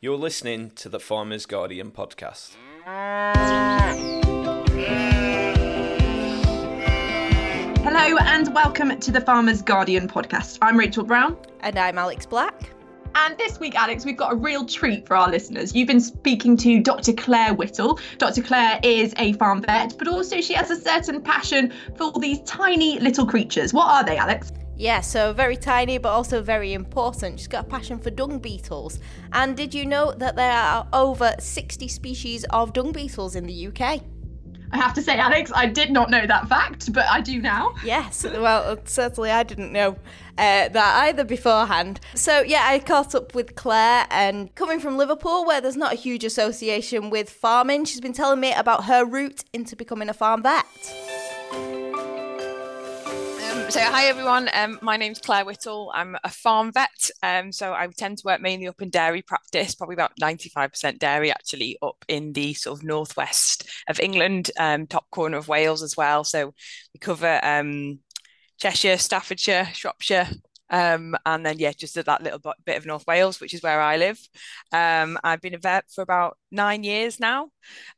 You're listening to the Farmers Guardian podcast. Hello and welcome to the Farmers Guardian podcast. I'm Rachel Brown. And I'm Alex Black. And this week, Alex, we've got a real treat for our listeners. You've been speaking to Dr. Claire Whittle. Dr. Claire is a farm vet, but also she has a certain passion for these tiny little creatures. What are they, Alex? Yeah, so very tiny but also very important. She's got a passion for dung beetles. And did you know that there are over 60 species of dung beetles in the UK? I have to say, Alex, I did not know that fact, but I do now. Yes, well, certainly I didn't know uh, that either beforehand. So, yeah, I caught up with Claire, and coming from Liverpool, where there's not a huge association with farming, she's been telling me about her route into becoming a farm vet. So, hi everyone. Um, my name's Claire Whittle. I'm a farm vet. Um, so, I tend to work mainly up in dairy practice, probably about 95% dairy actually, up in the sort of northwest of England, um, top corner of Wales as well. So, we cover um, Cheshire, Staffordshire, Shropshire, um, and then yeah, just that little bit of North Wales, which is where I live. Um, I've been a vet for about nine years now,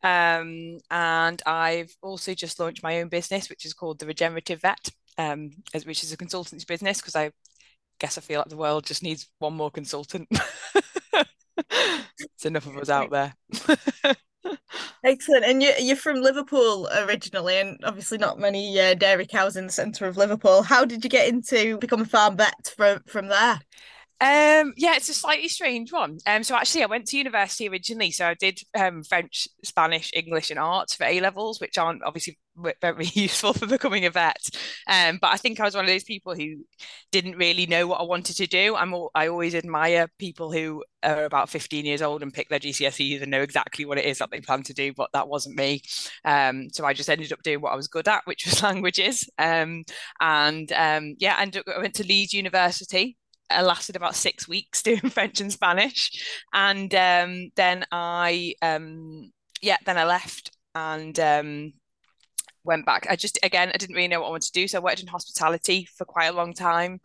um, and I've also just launched my own business, which is called the Regenerative Vet um, as, which is a consultancy business, because I guess I feel like the world just needs one more consultant. There's enough of us out there. Excellent. And you, you're from Liverpool originally, and obviously not many uh, dairy cows in the centre of Liverpool. How did you get into become a farm vet from from there? Um, yeah, it's a slightly strange one. Um, so actually, I went to university originally. So I did um, French, Spanish, English, and arts for A levels, which aren't obviously very useful for becoming a vet. Um, but I think I was one of those people who didn't really know what I wanted to do. I'm all, I always admire people who are about 15 years old and pick their GCSEs and know exactly what it is that they plan to do. But that wasn't me. Um, so I just ended up doing what I was good at, which was languages. Um, and um, yeah, and I went to Leeds University I lasted about six weeks doing French and Spanish, and um, then I um, yeah, then I left and um, went back. I just again I didn't really know what I wanted to do, so I worked in hospitality for quite a long time.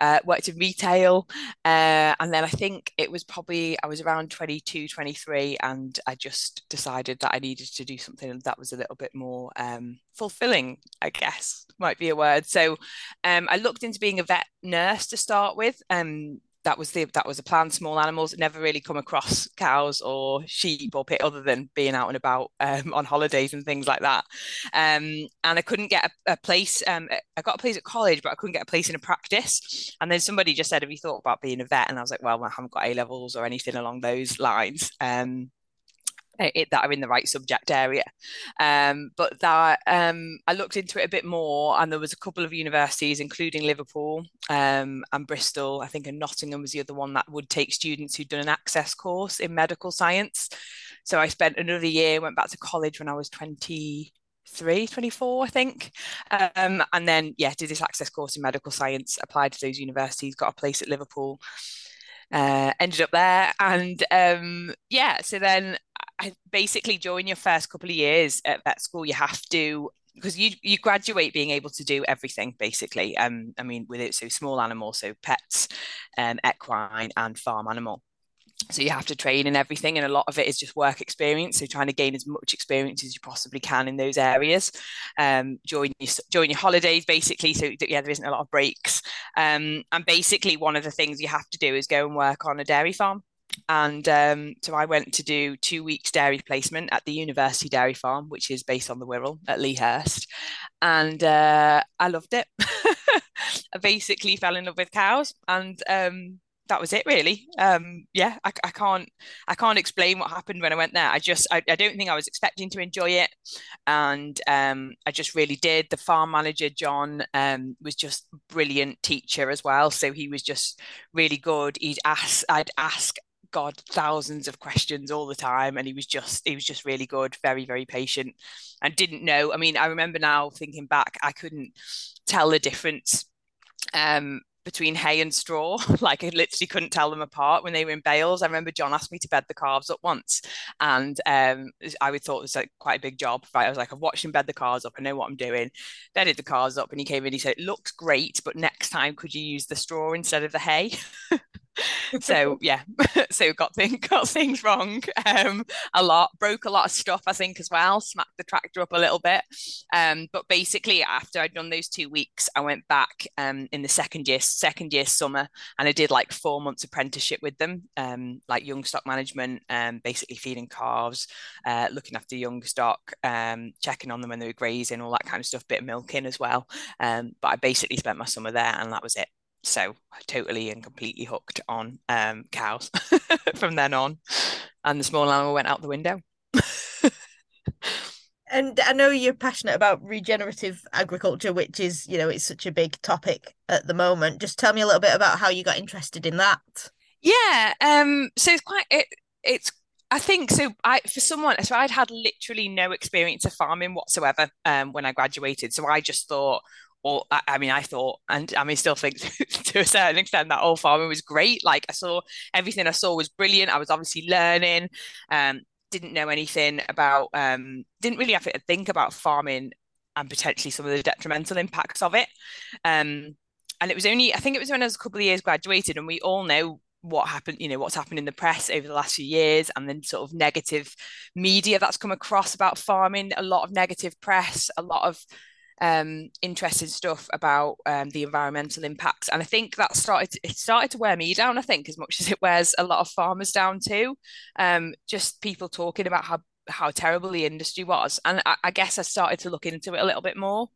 Uh, worked in retail, uh, and then I think it was probably I was around 22, 23, and I just decided that I needed to do something that was a little bit more um, fulfilling. I guess might be a word. So um, I looked into being a vet nurse to start with. Um, that was the that was a plan. Small animals never really come across cows or sheep or pit other than being out and about um, on holidays and things like that. Um, and i couldn't get a, a place um, i got a place at college but i couldn't get a place in a practice. And then somebody just said have you thought about being a vet? And i was like well i haven't got a levels or anything along those lines. Um, it, that are in the right subject area. Um, but that um, I looked into it a bit more, and there was a couple of universities, including Liverpool um, and Bristol. I think and Nottingham was the other one that would take students who'd done an access course in medical science. So I spent another year, went back to college when I was 23, 24, I think. Um, and then, yeah, did this access course in medical science, applied to those universities, got a place at Liverpool. Uh, ended up there and um, yeah so then basically during your first couple of years at vet school, you have to because you you graduate being able to do everything basically. Um, I mean, with it, so small animals, so pets, um, equine, and farm animal. So you have to train in everything, and a lot of it is just work experience. So trying to gain as much experience as you possibly can in those areas um, during your during your holidays, basically. So yeah, there isn't a lot of breaks. Um, and basically, one of the things you have to do is go and work on a dairy farm and um, so I went to do two weeks dairy placement at the University Dairy Farm, which is based on the Wirral at Leahurst, and uh, I loved it. I basically fell in love with cows, and um, that was it really. Um, yeah, I, I, can't I can't explain what happened when I went there. I just I, I don't think I was expecting to enjoy it, and um, I just really did. The farm manager John um, was just brilliant teacher as well, so he was just really good. He'd ask I'd ask God thousands of questions all the time, and he was just he was just really good, very very patient, and didn't know. I mean, I remember now thinking back, I couldn't tell the difference um, between hay and straw. like I literally couldn't tell them apart when they were in bales. I remember John asked me to bed the calves up once, and um, I would thought it was like quite a big job. Right, I was like, I've watched him bed the calves up. I know what I'm doing. Bedded the calves up, and he came in. He said, "It looks great, but next time could you use the straw instead of the hay?" so yeah, so got things got things wrong um, a lot, broke a lot of stuff I think as well, smacked the tractor up a little bit. Um, but basically after I'd done those two weeks, I went back um, in the second year second year summer and I did like four months apprenticeship with them, um, like young stock management, um, basically feeding calves, uh, looking after young stock, um, checking on them when they were grazing, all that kind of stuff, bit of milking as well. Um, but I basically spent my summer there and that was it so totally and completely hooked on um, cows from then on, and the small animal went out the window. and I know you're passionate about regenerative agriculture, which is you know it's such a big topic at the moment. Just tell me a little bit about how you got interested in that. Yeah, um, so it's quite it, it's I think so. I for someone, so I'd had literally no experience of farming whatsoever um, when I graduated. So I just thought, or I, I mean, I thought, and I mean, still think to a certain extent that all farming was great. Like I saw everything I saw was brilliant. I was obviously learning. Um, didn't know anything about. Um, didn't really have to think about farming and potentially some of the detrimental impacts of it. Um, and it was only, I think it was when I was a couple of years graduated, and we all know what happened, you know, what's happened in the press over the last few years, and then sort of negative media that's come across about farming, a lot of negative press, a lot of um, interesting stuff about um, the environmental impacts. And I think that started it started to wear me down. I think as much as it wears a lot of farmers down too. Um, just people talking about how how terrible the industry was, and I, I, guess I started to look into it a little bit more.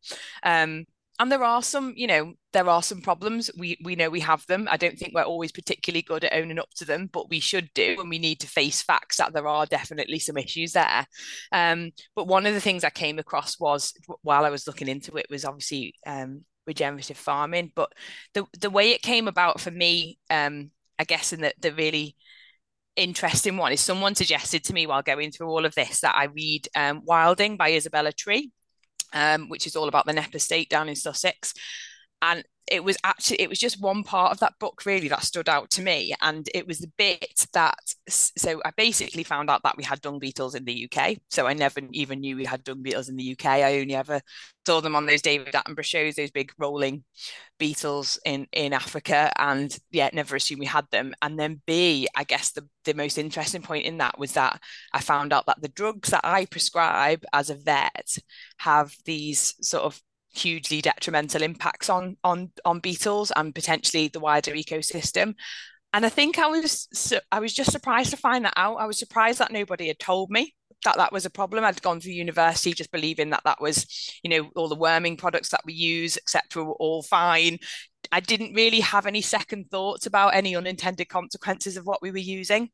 Um, and there are some, you know, there are some problems. We we know we have them. I don't think we're always particularly good at owning up to them, but we should do, and we need to face facts that there are definitely some issues there. Um, but one of the things I came across was while I was looking into it was obviously um, regenerative farming, but the the way it came about for me, um, I guess, in the the really interesting one is someone suggested to me while going through all of this that I read um, Wilding by Isabella Tree um, which is all about the Knepp estate down in Sussex. And it was actually it was just one part of that book really that stood out to me. And it was the bit that so i basically found out that we had dung beetles in the uk so i never even knew we had dung beetles in the uk i only ever saw them on those david attenborough shows those big rolling beetles in in africa. And yeah never assumed we had them. And then b i guess the the most interesting point in that was that i found out that the drugs that i prescribe as a vet have these sort of hugely detrimental impacts on on on beetles and potentially the wider ecosystem. And i think i was i was just surprised to find that out. I was surprised that nobody had told me that that was a problem. I'd gone through university just believing that that was you know all the worming products that we use etc were all fine. I didn't really have any second thoughts about any unintended consequences of what we were using.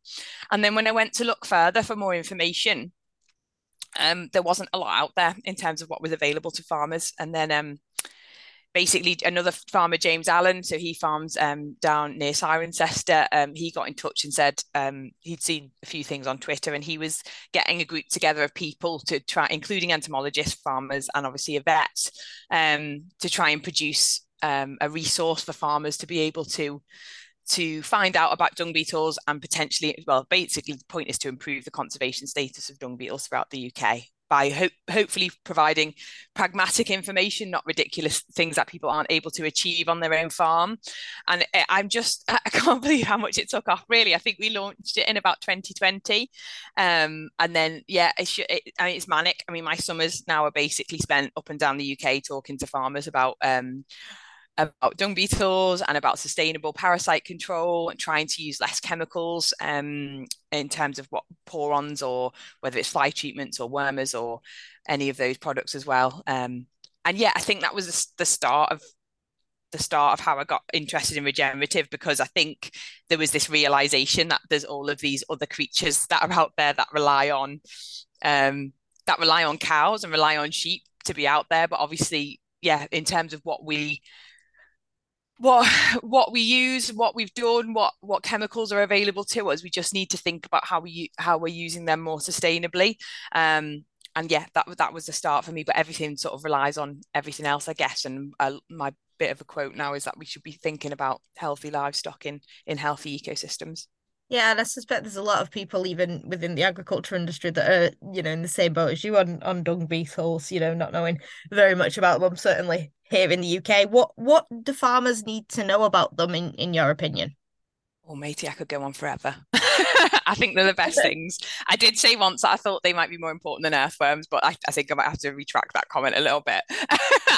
And then when I went to look further for more information, um, there wasn't a lot out there in terms of what was available to farmers. And then um, basically another farmer, James Allen, so he farms um, down near Cirencester. Um, he got in touch and said um, he'd seen a few things on Twitter, and he was getting a group together of people to try, including entomologists, farmers, and obviously a vet, um, to try and produce a resource for farmers to be able to to find out about dung beetles and potentially, well, basically the point is to improve the conservation status of dung beetles throughout the UK by ho- hopefully providing pragmatic information, not ridiculous things that people aren't able to achieve on their own farm. And I'm just, I can't believe how much it took off. Really, I think we launched it in about 2020, um, and then yeah, it's, it, I mean, it's manic. I mean, my summers now are basically spent up and down the UK talking to farmers about. Um, about dung beetles and about sustainable parasite control and trying to use less chemicals um, in terms of what pour-ons or whether it's fly treatments or wormers or any of those products as well. Um, and yeah, I think that was the start of the start of how I got interested in regenerative because I think there was this realization that there's all of these other creatures that are out there that rely on um, that rely on cows and rely on sheep to be out there. But obviously, yeah, in terms of what we what what we use what we've done what what chemicals are available to us. We just need to think about how we how we're using them more sustainably. Um and yeah that that was the start for me but everything sort of relies on everything else i guess. And uh, my bit of a quote now is that we should be thinking about healthy livestock in in healthy ecosystems. Yeah, and I suspect there's a lot of people even within the agriculture industry that are, you know, in the same boat as you on, on dung beetles, you know, not knowing very much about them, certainly here in the UK. What what do farmers need to know about them in, in your opinion? Oh, matey, I could go on forever. I think they're the best things. I did say once that I thought they might be more important than earthworms, but I, I think I might have to retract that comment a little bit.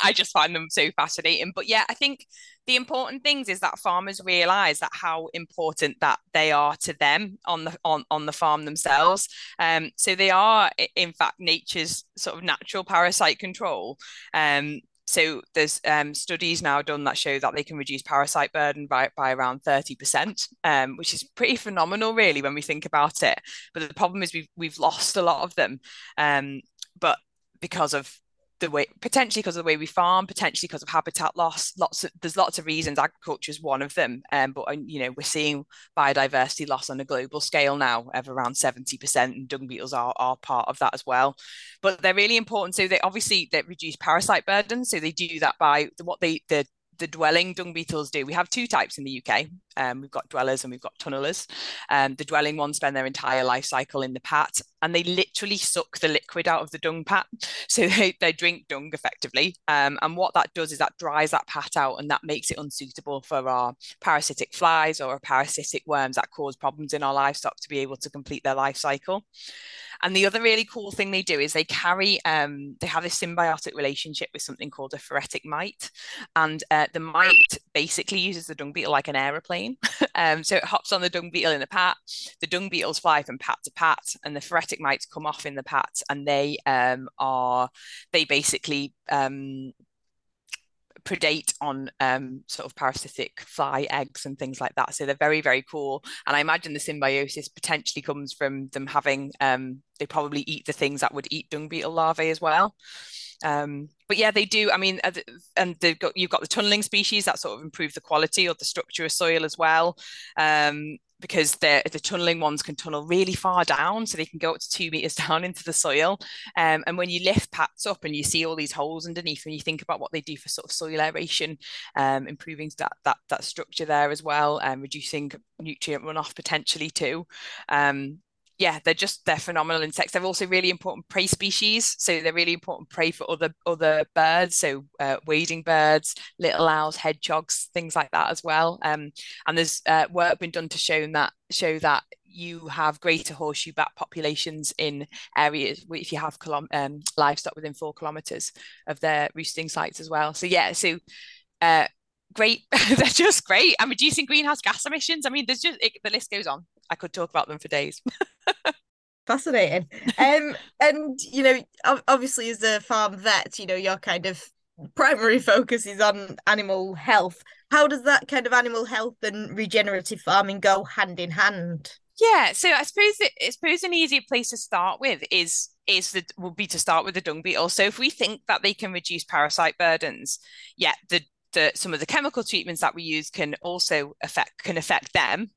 I just find them so fascinating. But yeah, I think the important things is that farmers realize that how important that they are to them on the on, on the farm themselves. Um, so they are in fact nature's sort of natural parasite control. Um, so there's um, studies now done that show that they can reduce parasite burden by, by around 30%, um, which is pretty phenomenal, really, when we think about it. But the problem is we've, we've lost a lot of them. Um, but because of the way potentially because of the way we farm potentially because of habitat loss lots of there's lots of reasons agriculture is one of them um, but you know we're seeing biodiversity loss on a global scale now of around 70% and dung beetles are, are part of that as well but they're really important so they obviously they reduce parasite burden so they do that by what they the the dwelling dung beetles do. We have two types in the UK. Um, we've got dwellers and we've got tunnelers. Um, the dwelling ones spend their entire life cycle in the pat and they literally suck the liquid out of the dung pat. So they, they drink dung effectively. Um, and what that does is that dries that pat out and that makes it unsuitable for our parasitic flies or parasitic worms that cause problems in our livestock to be able to complete their life cycle. And the other really cool thing they do is they carry, um, they have a symbiotic relationship with something called a phoretic mite. And uh, the mite basically uses the dung beetle like an aeroplane. um, so it hops on the dung beetle in the pat. The dung beetles fly from pat to pat, and the phoretic mites come off in the pat, and they um, are, they basically um, predate on um, sort of parasitic fly eggs and things like that. So they're very, very cool. And I imagine the symbiosis potentially comes from them having, um, they probably eat the things that would eat dung beetle larvae as well. Um, but yeah, they do. I mean, and they've got you've got the tunneling species that sort of improve the quality or the structure of soil as well. Um, because the the tunneling ones can tunnel really far down, so they can go up to two meters down into the soil. Um, and when you lift pats up and you see all these holes underneath, when you think about what they do for sort of soil aeration, um, improving that that that structure there as well, and reducing nutrient runoff potentially too. Um, yeah, they're just they're phenomenal insects. They're also really important prey species, so they're really important prey for other other birds, so uh, wading birds, little owls, hedgehogs, things like that as well. Um, and there's uh, work been done to show that show that you have greater horseshoe bat populations in areas if you have um, livestock within four kilometers of their roosting sites as well. So yeah, so. Uh, great they're just great and reducing greenhouse gas emissions i mean there's just it, the list goes on i could talk about them for days fascinating. Um and you know obviously as a farm vet you know your kind of primary focus is on animal health. How does that kind of animal health and regenerative farming go hand in hand? Yeah so i suppose that i suppose an easier place to start with is is that will be to start with the dung beetle. So if we think that they can reduce parasite burdens yeah the the some of the chemical treatments that we use can also affect can affect them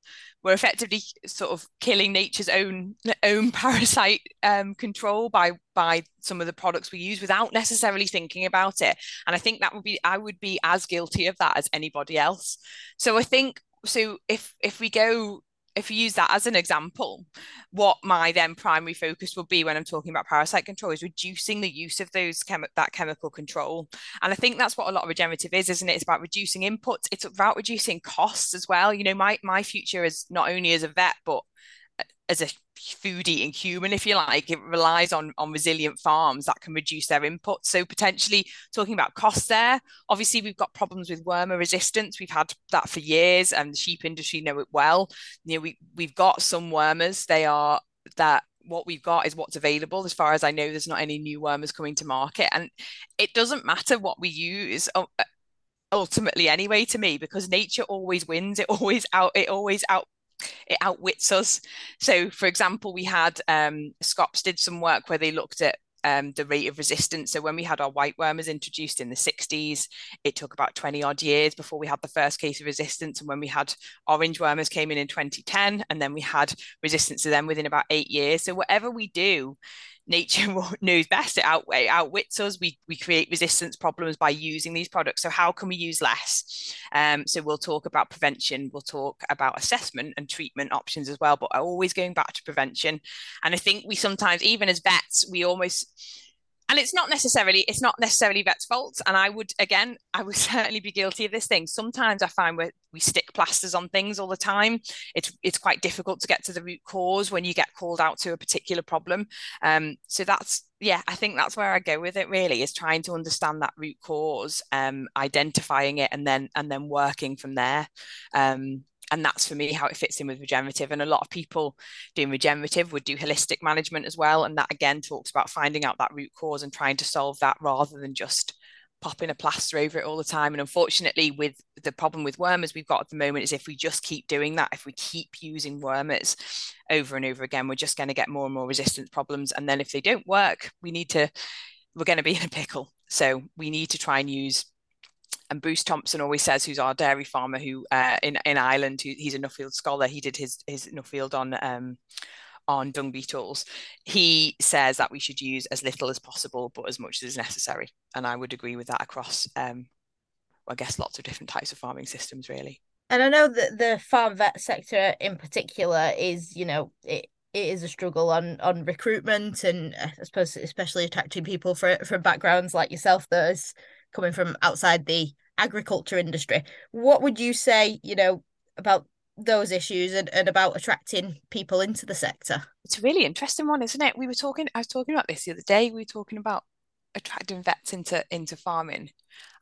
we're effectively sort of killing nature's own own parasite um, control by by some of the products we use without necessarily thinking about it. And i think that would be i would be as guilty of that as anybody else. So i think so if if we go if you use that as an example, what my then primary focus will be when I'm talking about parasite control is reducing the use of those chem- that chemical control. And I think that's what a lot of regenerative is, isn't it? It's about reducing inputs. It's about reducing costs as well. You know, my my future is not only as a vet, but uh, as a food eating human, if you like, it relies on on resilient farms that can reduce their input So potentially talking about costs there. Obviously, we've got problems with wormer resistance. We've had that for years, and the sheep industry know it well. You know, we we've got some wormers. They are that what we've got is what's available. As far as I know, there's not any new wormers coming to market, and it doesn't matter what we use uh, ultimately anyway to me because nature always wins. It always out. It always out it outwits us. So, for example, we had um, SCOPS did some work where they looked at um, the rate of resistance. So when we had our white wormers introduced in the 60s, it took about 20 odd years before we had the first case of resistance. And when we had orange wormers came in in 2010, and then we had resistance to them within about eight years. So whatever we do, nature knows best. It outweigh outwits us. We we create resistance problems by using these products. So how can we use less? Um, so we'll talk about prevention. We'll talk about assessment and treatment options as well. But always going back to prevention. And I think we sometimes, even as vets, we almost and it's not necessarily it's not necessarily vet's fault. And i would again i would certainly be guilty of this thing. Sometimes i find we we stick plasters on things all the time. It's it's quite difficult to get to the root cause when you get called out to a particular problem. Um so that's yeah i think that's where i go with it really is trying to understand that root cause um identifying it and then and then working from there. Um and that's for me how it fits in with regenerative and a lot of people doing regenerative would do holistic management as well and that again talks about finding out that root cause and trying to solve that rather than just popping a plaster over it all the time and unfortunately with the problem with wormers we've got at the moment is if we just keep doing that if we keep using wormers over and over again we're just going to get more and more resistance problems and then if they don't work we need to we're going to be in a pickle. So we need to try and use and Bruce Thompson always says, who's our dairy farmer who uh, in in Ireland, who, he's a Nuffield scholar. He did his his Nuffield on um, on dung beetles. He says that we should use as little as possible, but as much as is necessary. And I would agree with that across, um, I guess, lots of different types of farming systems, really. And I know that the farm vet sector in particular is, you know, it, it is a struggle on on recruitment and uh, I suppose especially attracting people for, from backgrounds like yourself that is coming from outside the agriculture industry. What would you say, you know, about those issues and, and about attracting people into the sector? It's a really interesting one, isn't it? We were talking, I was talking about this the other day. We were talking about attracting vets into into farming.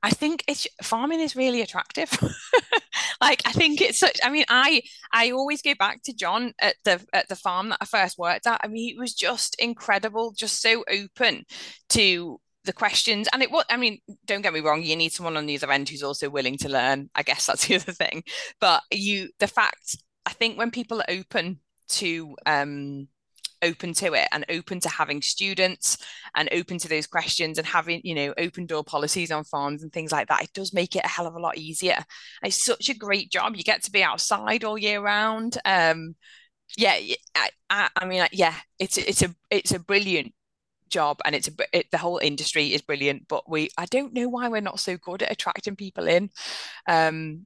I think it's farming is really attractive. like I think it's such I mean I I always go back to John at the at the farm that I first worked at. I mean he was just incredible, just so open to the questions. And it what i mean don't get me wrong you need someone on the other end who's also willing to learn. I guess that's the other thing. But you the fact i think when people are open to um open to it and open to having students and open to those questions and having you know open door policies on farms and things like that it does make it a hell of a lot easier. It's such a great job. You get to be outside all year round. Um yeah I, I mean yeah it's it's a it's a brilliant job and it's a it, the whole industry is brilliant but we I don't know why we're not so good at attracting people in um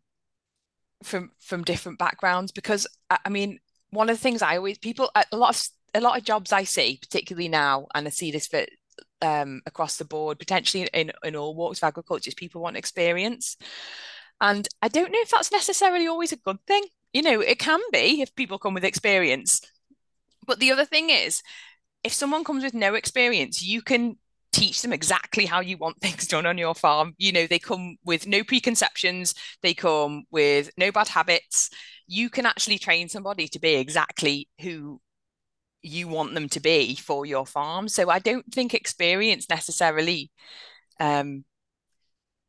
from from different backgrounds because I, I mean one of the things I always people a lot of a lot of jobs I see particularly now and I see this for um across the board potentially in in all walks of agriculture is people want experience. And I don't know if that's necessarily always a good thing. You know it can be if people come with experience. But the other thing is if someone comes with no experience, you can teach them exactly how you want things done on your farm. You know, they come with no preconceptions, they come with no bad habits. You can actually train somebody to be exactly who you want them to be for your farm. So I don't think experience necessarily um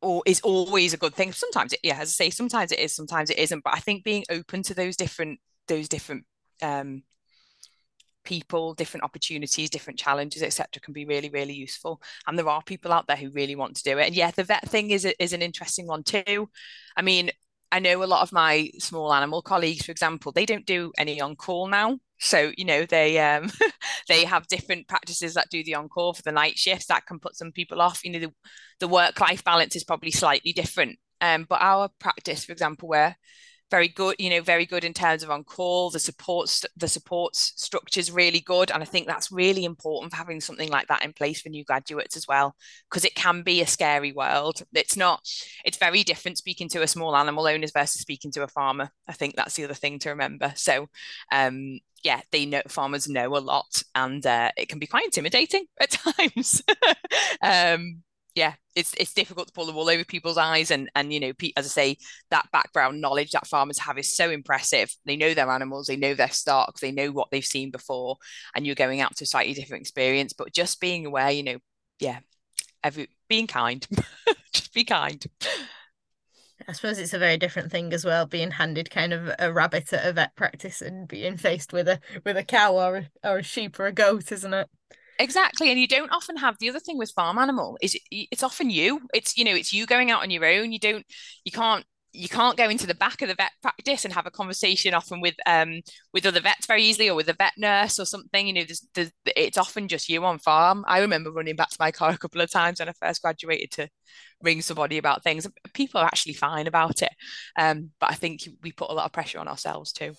or is always a good thing. Sometimes it, yeah, as I say, sometimes it is, sometimes it isn't. But I think being open to those different those different um people, different opportunities, different challenges, etc., can be really, really useful. And there are people out there who really want to do it. And yeah, the vet thing is is an interesting one too. I mean, I know a lot of my small animal colleagues, for example, they don't do any on call now. So you know they um, they have different practices that do the on call for the night shifts. That can put some people off. You know the, the work life balance is probably slightly different. Um, but our practice, for example, where very good, you know, very good in terms of on call. The supports, the supports structure is really good, and I think that's really important for having something like that in place for new graduates as well, because it can be a scary world. It's not. It's very different speaking to a small animal owners versus speaking to a farmer. I think that's the other thing to remember. So, um, yeah, they know farmers know a lot, and uh, it can be quite intimidating at times. um, yeah, it's it's difficult to pull the wool over people's eyes, and and you know, as I say, that background knowledge that farmers have is so impressive. They know their animals, they know their stock, they know what they've seen before, and you're going out to a slightly different experience. But just being aware, you know, yeah, every being kind, just be kind. I suppose it's a very different thing as well, being handed kind of a rabbit at a vet practice and being faced with a with a cow or a, or a sheep or a goat, isn't it? Exactly. And you don't often have the other thing with farm animal is it's often you. It's, you know, it's you going out on your own. You don't, you can't, you can't go into the back of the vet practice and have a conversation often with um with other vets very easily or with a vet nurse or something you know there's, there's it's often just you on farm i remember running back to my car a couple of times when i first graduated to ring somebody about things people are actually fine about it um but i think we put a lot of pressure on ourselves too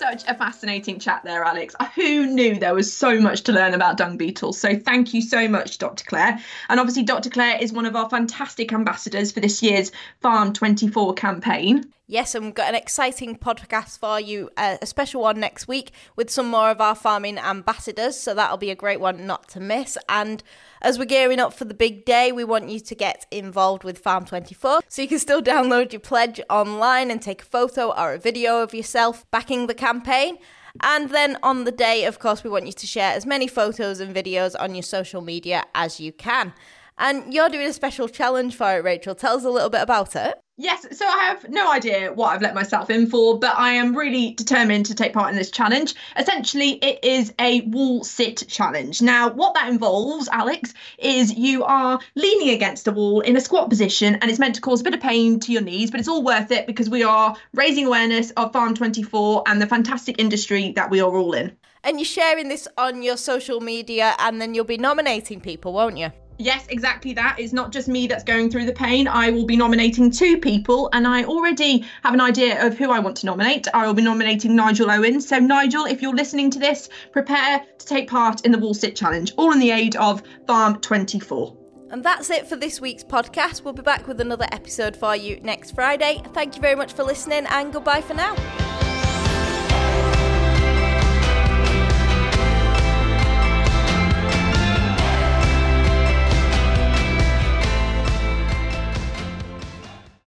such a fascinating chat there, Alex. Who knew there was so much to learn about dung beetles? So thank you so much, Dr. Claire. And obviously, Dr. Claire is one of our fantastic ambassadors for this year's Farm 24 campaign. Yes, and we've got an exciting podcast for you, uh, a special one next week with some more of our farming ambassadors. So that'll be a great one not to miss. And as we're gearing up for the big day, we want you to get involved with Farm 24. So you can still download your pledge online and take a photo or a video of yourself backing the campaign. And then on the day, of course, we want you to share as many photos and videos on your social media as you can. And you're doing a special challenge for it, Rachel. Tell us a little bit about it. Yes, so I have no idea what I've let myself in for, but I am really determined to take part in this challenge. Essentially, it is a wall sit challenge. Now, what that involves, Alex, is you are leaning against a wall in a squat position and it's meant to cause a bit of pain to your knees, but it's all worth it because we are raising awareness of Farm 24 and the fantastic industry that we are all in. And you're sharing this on your social media and then you'll be nominating people, won't you? Yes, exactly that. It's not just me that's going through the pain. I will be nominating two people, and I already have an idea of who I want to nominate. I will be nominating Nigel Owen. So, Nigel, if you're listening to this, prepare to take part in the Wall Sit Challenge, all in the aid of Farm 24. And that's it for this week's podcast. We'll be back with another episode for you next Friday. Thank you very much for listening, and goodbye for now.